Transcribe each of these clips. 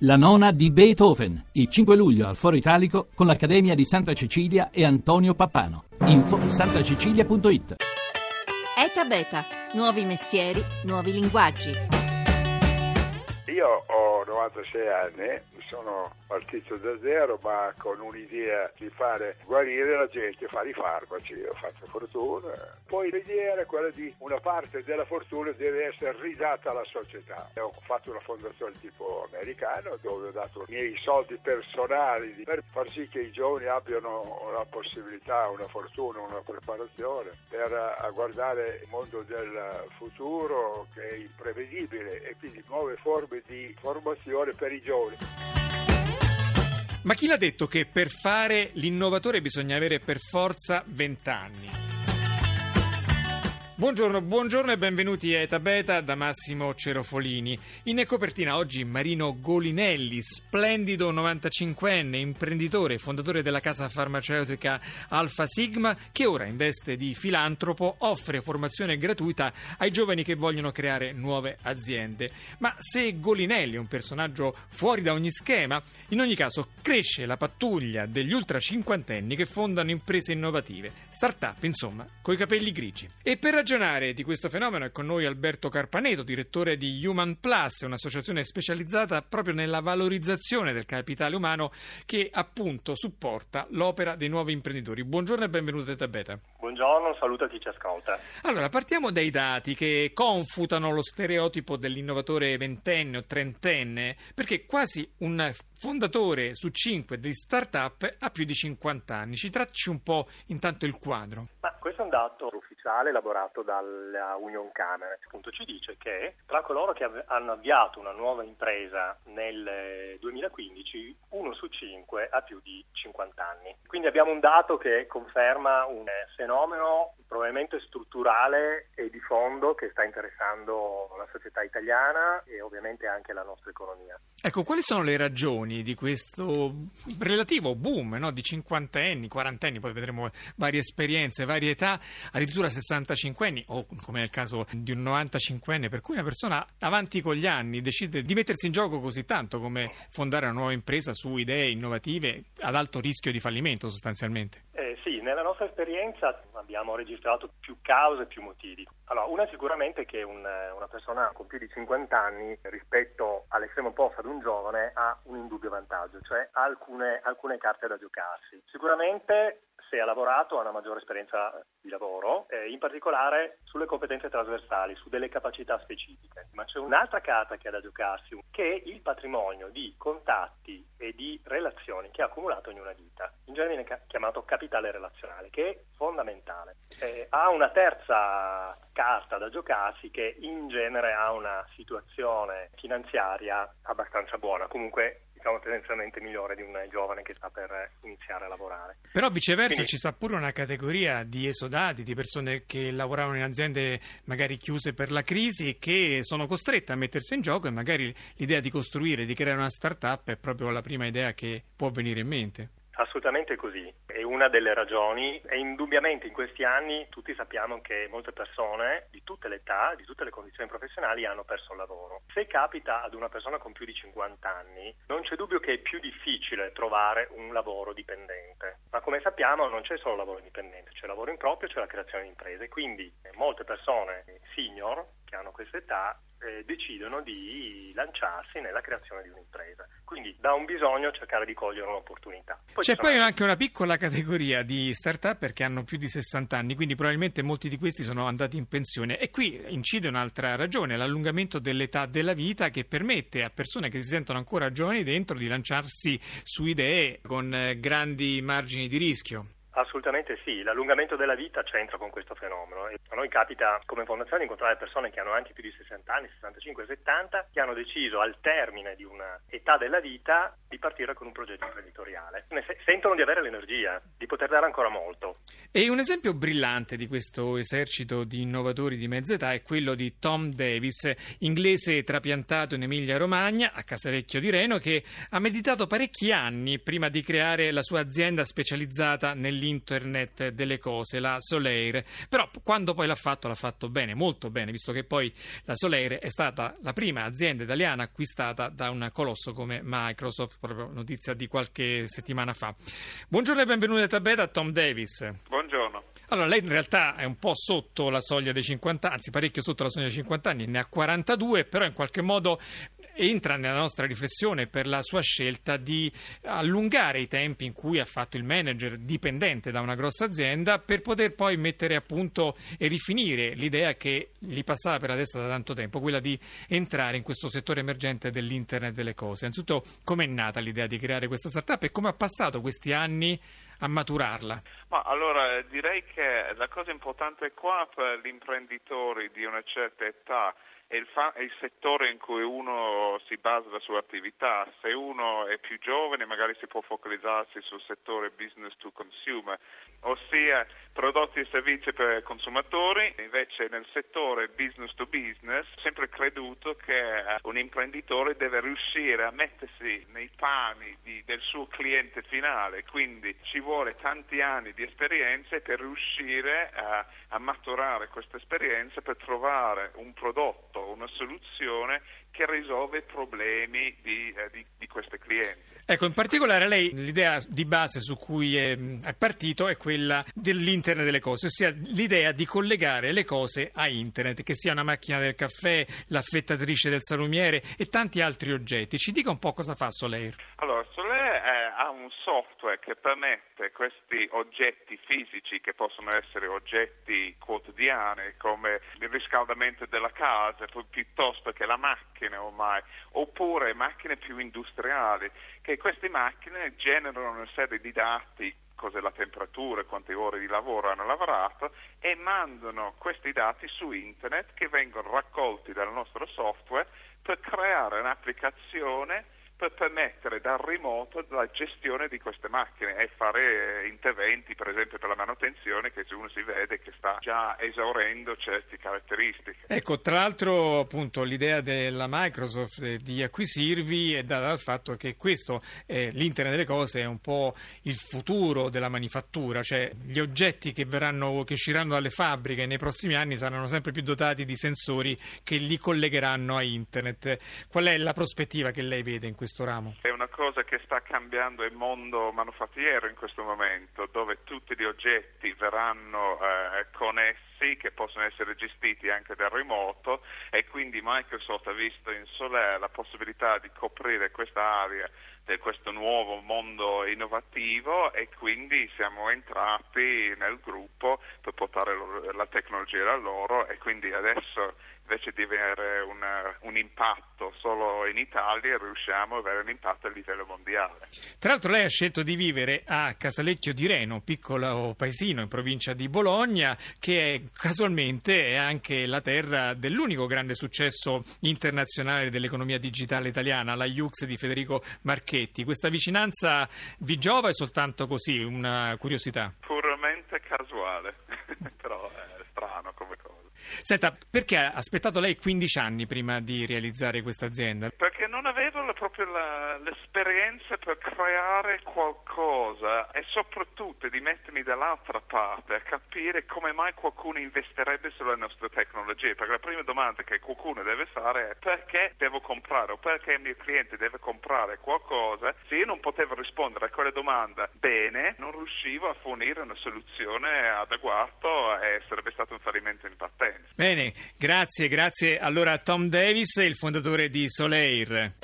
La nona di Beethoven, il 5 luglio al Foro Italico con l'Accademia di Santa Cecilia e Antonio Pappano. Info santacecilia.it ETA Beta, nuovi mestieri, nuovi linguaggi. Io ho 96 anni, sono partito da zero ma con un'idea di fare guarire la gente, fare i farmaci, ho fatto fortuna. Poi l'idea era quella di una parte della fortuna deve essere ridata alla società. Ho fatto una fondazione tipo americano dove ho dato i miei soldi personali per far sì che i giovani abbiano una possibilità, una fortuna, una preparazione per eh, guardare il mondo del futuro che è imprevedibile e quindi nuove forme di formazione per i giovani. Ma chi l'ha detto che per fare l'innovatore bisogna avere per forza 20 anni? Buongiorno, buongiorno e benvenuti a Eta Beta da Massimo Cerofolini. In copertina oggi Marino Golinelli, splendido 95enne, imprenditore e fondatore della casa farmaceutica Alfa Sigma, che ora in veste di filantropo offre formazione gratuita ai giovani che vogliono creare nuove aziende. Ma se Golinelli è un personaggio fuori da ogni schema, in ogni caso cresce la pattuglia degli ultra cinquantenni che fondano imprese innovative, start-up insomma, coi capelli grigi. E per ragionare di questo fenomeno è con noi Alberto Carpaneto, direttore di Human Plus, un'associazione specializzata proprio nella valorizzazione del capitale umano che appunto supporta l'opera dei nuovi imprenditori. Buongiorno e benvenuto a Tabeta. Buongiorno, saluto a chi ci ascolta. Allora, partiamo dai dati che confutano lo stereotipo dell'innovatore ventenne o trentenne, perché quasi un fondatore su cinque degli start-up ha più di 50 anni. Ci tracci un po' intanto il quadro. Questo è un dato ufficiale elaborato dalla Union Camera. Appunto ci dice che tra coloro che hanno avviato una nuova impresa nel 2015, uno su cinque ha più di 50 anni. Quindi abbiamo un dato che conferma un fenomeno probabilmente strutturale e di fondo che sta interessando la società italiana e ovviamente anche la nostra economia. Ecco, quali sono le ragioni di questo relativo boom no? di cinquantenni, quarantenni, poi vedremo varie esperienze, varie età, addirittura 65 anni o come nel caso di un 95enne, per cui una persona avanti con gli anni decide di mettersi in gioco così tanto come fondare una nuova impresa su idee innovative ad alto rischio di fallimento sostanzialmente. Eh, sì, nella nostra esperienza abbiamo registrato più cause e più motivi. Allora, una sicuramente che un, una persona con più di 50 anni rispetto all'estremo opposto ad un giovane ha un indubbio vantaggio, cioè ha alcune, alcune carte da giocarsi. Sicuramente se ha lavorato ha una maggiore esperienza di lavoro, eh, in particolare sulle competenze trasversali, su delle capacità specifiche. Ma c'è un'altra carta che ha da giocarsi, che è il patrimonio di contatti e di relazioni che ha accumulato in una vita, in genere viene chiamato capitale relazionale, che è fondamentale. Eh, ha una terza carta da giocarsi che in genere ha una situazione finanziaria abbastanza buona, comunque diciamo tendenzialmente migliore di un giovane che sta per iniziare a lavorare. Però viceversa Quindi, ci sta pure una categoria di esodati, di persone che lavoravano in aziende magari chiuse per la crisi e che sono costrette a mettersi in gioco e magari l'idea di costruire, di creare una start-up è proprio la prima idea che può venire in mente. Assolutamente così, è una delle ragioni. E indubbiamente in questi anni tutti sappiamo che molte persone di tutte le età, di tutte le condizioni professionali hanno perso il lavoro. Se capita ad una persona con più di 50 anni, non c'è dubbio che è più difficile trovare un lavoro dipendente, ma come sappiamo non c'è solo lavoro dipendente, c'è lavoro in proprio, c'è la creazione di imprese, quindi molte persone senior che hanno questa età eh, decidono di lanciarsi nella creazione di un'impresa. Quindi da un bisogno cercare di cogliere un'opportunità. Poi C'è poi anche una piccola categoria di start-up perché hanno più di 60 anni, quindi probabilmente molti di questi sono andati in pensione. E qui incide un'altra ragione, l'allungamento dell'età della vita che permette a persone che si sentono ancora giovani dentro di lanciarsi su idee con eh, grandi margini di rischio. Assolutamente sì, l'allungamento della vita c'entra con questo fenomeno. A noi capita come fondazione incontrare persone che hanno anche più di 60 anni, 65, 70, che hanno deciso al termine di un'età della vita di partire con un progetto imprenditoriale. Sentono di avere l'energia, di poter dare ancora molto. E un esempio brillante di questo esercito di innovatori di mezza età è quello di Tom Davis, inglese trapiantato in Emilia-Romagna, a Casavecchio di Reno, che ha meditato parecchi anni prima di creare la sua azienda specializzata nell'innovazione dell'internet delle cose, la Soleil. Però quando poi l'ha fatto, l'ha fatto bene, molto bene, visto che poi la Soleil è stata la prima azienda italiana acquistata da un colosso come Microsoft, proprio notizia di qualche settimana fa. Buongiorno e benvenuti a Tabeta, Tom Davis. Buongiorno. Allora, lei in realtà è un po' sotto la soglia dei 50 anni, anzi parecchio sotto la soglia dei 50 anni, ne ha 42, però in qualche modo entra nella nostra riflessione per la sua scelta di allungare i tempi in cui ha fatto il manager dipendente da una grossa azienda per poter poi mettere a punto e rifinire l'idea che gli passava per la testa da tanto tempo, quella di entrare in questo settore emergente dell'internet delle cose. Innanzitutto, com'è nata l'idea di creare questa startup e come ha passato questi anni a maturarla? Ma allora direi che la cosa importante qua per gli imprenditori di una certa età è il, fa- è il, settore in cui uno si basa la sua attività. Se uno è più giovane magari si può focalizzarsi sul settore business to consumer, ossia prodotti e servizi per consumatori, invece nel settore business to business ho sempre creduto che eh, un imprenditore deve riuscire a mettersi nei panni di, del suo cliente finale, quindi ci vuole tanti anni di esperienze per riuscire a, a maturare questa esperienza per trovare un prodotto una soluzione che risolve i problemi di, eh, di, di queste clienti. Ecco, in particolare lei l'idea di base su cui è, partito è quella dell'internet delle cose, ossia l'idea di collegare le cose a internet, che sia una macchina del caffè, l'affettatrice del salumiere e tanti altri oggetti. Ci dica un po' cosa fa Soleil. Allora, Soleil un software che permette questi oggetti fisici, che possono essere oggetti quotidiani, come il riscaldamento della casa, piuttosto che la macchina ormai, oppure macchine più industriali, che queste macchine generano una serie di dati cos'è la temperatura, quante ore di lavoro hanno lavorato e mandano questi dati su internet che vengono raccolti dal nostro software per creare un'applicazione per permettere dal remoto la gestione di queste macchine e fare interventi, per esempio per la manutenzione, che uno si vede che sta già esaurendo certe caratteristiche. Ecco, tra l'altro appunto l'idea della Microsoft di acquisirvi è data dal fatto che questo, eh, l'internet delle cose, è un po' il futuro della manifattura, cioè gli oggetti che, verranno, che usciranno dalle fabbriche nei prossimi anni saranno sempre più dotati di sensori che li collegheranno a internet. Qual è la prospettiva che lei vede in questo? Questo ramo? È una cosa che sta cambiando il mondo manufattiero in questo momento, dove tutti gli oggetti verranno eh, connessi, che possono essere gestiti anche da remoto e quindi Microsoft ha visto in Solaire la possibilità di coprire questa area di questo nuovo mondo innovativo e quindi siamo entrati nel gruppo per portare la tecnologia da loro e quindi adesso invece di avere una, un impatto solo in Italia riusciamo ad avere un impatto a livello mondiale. Tra l'altro lei ha scelto di vivere a Casalecchio di Reno, piccolo paesino in provincia di Bologna, che è, casualmente è anche la terra dell'unico grande successo internazionale dell'economia digitale italiana, la Iux di Federico Marchetti. Questa vicinanza vi giova è soltanto così, una curiosità? Puramente casuale, però cosa. Senta, perché ha aspettato lei 15 anni prima di realizzare questa azienda? Perché non avevo la, proprio la, l'esperienza per creare qualcosa e soprattutto di mettermi dall'altra parte a capire come mai qualcuno investirebbe sulle nostre tecnologie. Perché la prima domanda che qualcuno deve fare è perché devo comprare o perché il mio cliente deve comprare qualcosa. Se io non potevo rispondere a quella domanda bene, non riuscivo a fornire una soluzione adeguata e sarebbe stato un fallimento in partenza. Bene, grazie, grazie allora a Tom Davis, il fondatore di Soleil.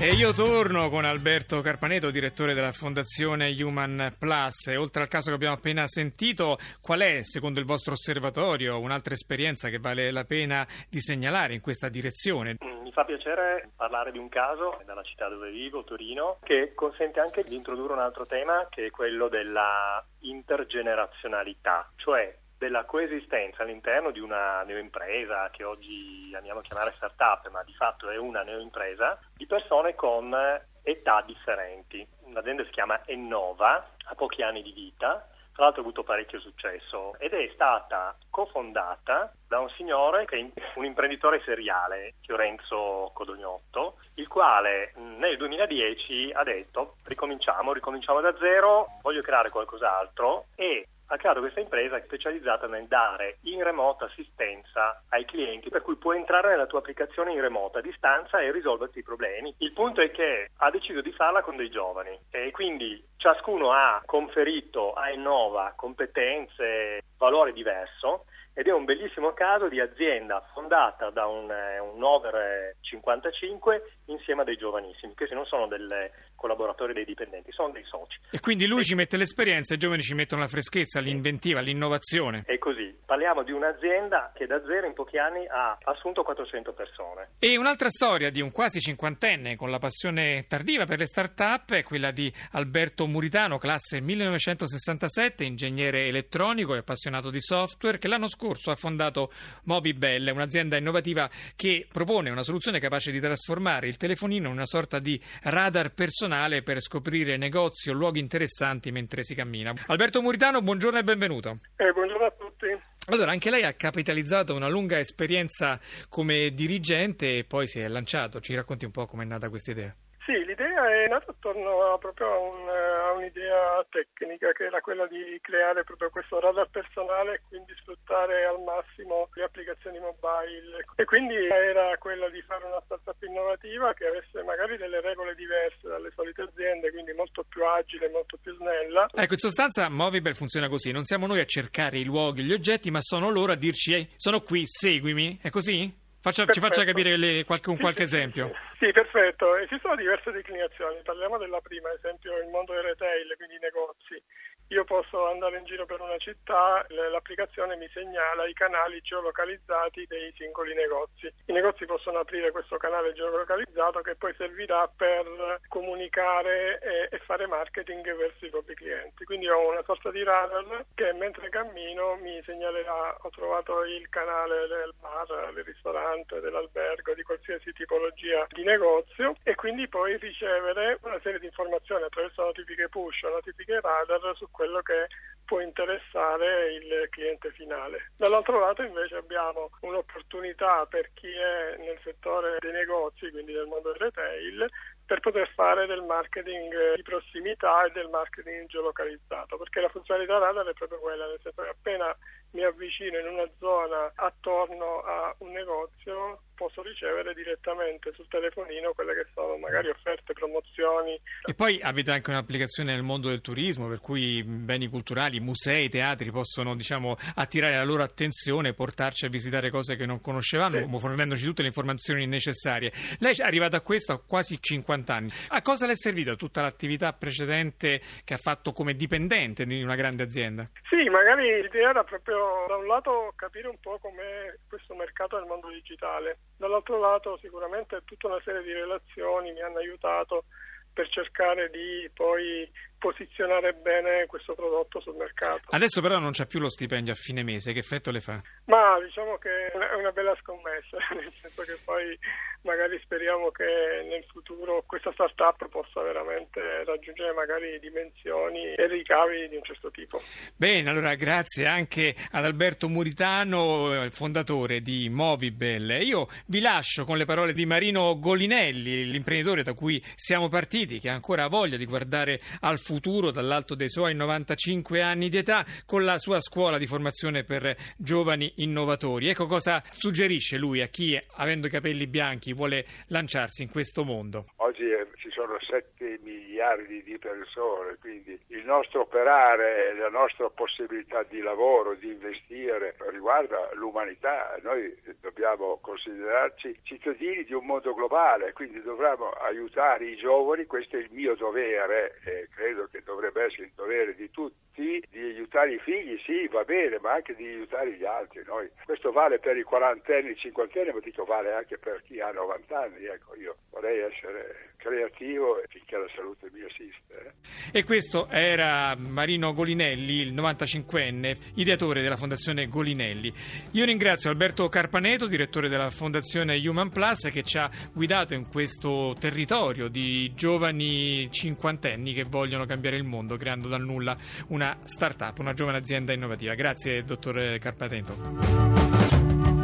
E io torno con Alberto Carpaneto, direttore della Fondazione Human Plus. E oltre al caso che abbiamo appena sentito, qual è, secondo il vostro osservatorio, un'altra esperienza che vale la pena di segnalare in questa direzione? Mi fa piacere parlare di un caso dalla città dove vivo, Torino, che consente anche di introdurre un altro tema che è quello della intergenerazionalità, cioè della coesistenza all'interno di una neoimpresa che oggi amiamo chiamare startup, ma di fatto è una neoimpresa, di persone con età differenti. L'azienda si chiama Ennova, ha pochi anni di vita, tra l'altro ha avuto parecchio successo ed è stata cofondata da un signore che è un imprenditore seriale, Fiorenzo Codognotto, il quale nel 2010 ha detto ricominciamo, ricominciamo da zero, voglio creare qualcos'altro e ha creato questa impresa specializzata nel dare in remota assistenza ai clienti, per cui puoi entrare nella tua applicazione in remota a distanza e risolverti i problemi. Il punto è che ha deciso di farla con dei giovani e quindi ciascuno ha conferito a Innova competenze, valore diverso ed è un bellissimo caso di azienda fondata da un, eh, un over 55 insieme a dei giovanissimi, che non sono dei collaboratori dei dipendenti, sono dei soci. E quindi lui e... ci mette l'esperienza, i giovani ci mettono la freschezza, l'inventiva, l'innovazione. È così. Parliamo di un'azienda che da zero in pochi anni ha assunto 400 persone. E un'altra storia di un quasi cinquantenne con la passione tardiva per le start-up è quella di Alberto Muritano, classe 1967, ingegnere elettronico e appassionato di software, che l'anno scorso ha fondato Movibell, un'azienda innovativa che propone una soluzione capace di trasformare il telefonino in una sorta di radar personale per scoprire negozi o luoghi interessanti mentre si cammina. Alberto Muritano, buongiorno e benvenuto. Eh, buongiorno a tutti. Allora, anche lei ha capitalizzato una lunga esperienza come dirigente e poi si è lanciato. Ci racconti un po' com'è nata questa idea? Sì, l'idea è nata attorno a, proprio a, un, a, un'idea tecnica che era quella di creare proprio questo radar personale e quindi sfruttare al massimo le applicazioni mobile e quindi era quella di fare una startup innovativa che avesse magari delle regole diverse dalle solite aziende, quindi molto più agile, molto più snella. Ecco, in sostanza Movibel funziona così, non siamo noi a cercare i luoghi, gli oggetti, ma sono loro a dirci hey, sono qui, seguimi, è così? Faccia, ci faccia capire le, qualche, un qualche esempio. Sì, sì, perfetto. Esistono diverse declinazioni. Parliamo della prima, ad esempio il mondo del retail, quindi i negozi. Io posso andare in giro per una città, l'applicazione mi segnala i canali geolocalizzati dei singoli negozi. I negozi possono aprire questo canale geolocalizzato che poi servirà per comunicare e, fare marketing verso i propri clienti. Quindi ho una sorta di radar che mentre cammino mi segnalerà ho trovato il canale del bar, del ristorante, dell'albergo, di qualsiasi tipologia di negozio e quindi poi ricevere una serie di informazioni attraverso notifiche push o notifiche radar su quello che può interessare il cliente finale. Dall'altro lato invece abbiamo un'opportunità per chi è nel settore dei negozi, quindi del mondo del retail, per poter fare del marketing di prossimità e del marketing geolocalizzato, perché la funzionalità radar è proprio quella, nel senso che appena mi avvicino in una zona attorno a un negozio posso ricevere direttamente sul telefonino quelle che sono magari offerte, promozioni. E poi avete anche un'applicazione nel mondo del turismo, per cui beni culturali, musei, teatri possono diciamo, attirare la loro attenzione, portarci a visitare cose che non conoscevamo, sì. fornendoci tutte le informazioni necessarie. Lei è arrivata a questo a quasi 50 anni. A cosa le è servita tutta l'attività precedente che ha fatto come dipendente di una grande azienda? Sì, magari l'idea era proprio da un lato capire un po' com'è questo mercato del mondo digitale. Dall'altro lato sicuramente tutta una serie di relazioni mi hanno aiutato per cercare di poi posizionare bene questo prodotto sul mercato. Adesso però non c'è più lo stipendio a fine mese, che effetto le fa? Ma diciamo che è una bella scommessa, nel senso che poi magari speriamo che nel futuro questa startup possa veramente raggiungere magari dimensioni e ricavi di un certo tipo. Bene, allora grazie anche ad Alberto Muritano, fondatore di Movibel. Io vi lascio con le parole di Marino Golinelli, l'imprenditore da cui siamo partiti, che ha ancora voglia di guardare al futuro futuro dall'alto dei suoi 95 anni di età con la sua scuola di formazione per giovani innovatori. Ecco cosa suggerisce lui a chi, avendo i capelli bianchi, vuole lanciarsi in questo mondo. Oggi ci sono 7 miliardi di persone, quindi il nostro operare, la nostra possibilità di lavoro, di investire riguarda l'umanità. Noi dobbiamo considerarci cittadini di un mondo globale, quindi dovremmo aiutare i giovani, questo è il mio dovere e credo che dovrebbe essere il dovere di tutti di aiutare i figli, sì, va bene, ma anche di aiutare gli altri. Noi. Questo vale per i quarantenni, i cinquantenni, ma dico vale anche per chi ha 90 anni. Ecco, io vorrei essere creativo finché la salute mi assiste. Eh. E questo era Marino Golinelli, il 95enne, ideatore della Fondazione Golinelli. Io ringrazio Alberto Carpaneto, direttore della Fondazione Human Plus, che ci ha guidato in questo territorio di giovani cinquantenni che vogliono cambiare il mondo creando dal nulla una start-up, una giovane azienda innovativa. Grazie, dottor Carpaneto.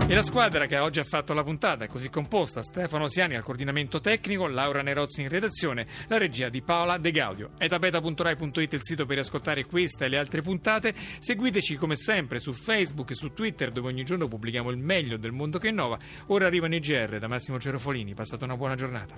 E la squadra che oggi ha fatto la puntata è così composta: Stefano Siani al coordinamento tecnico, Laura Nerozzi in redazione, la regia di Paola De Gaudio. Etapeta.rai.it il sito per ascoltare questa e le altre puntate. Seguiteci come sempre su Facebook e su Twitter, dove ogni giorno pubblichiamo il meglio del mondo che innova. Ora arrivano i da Massimo Cerofolini. Passate una buona giornata.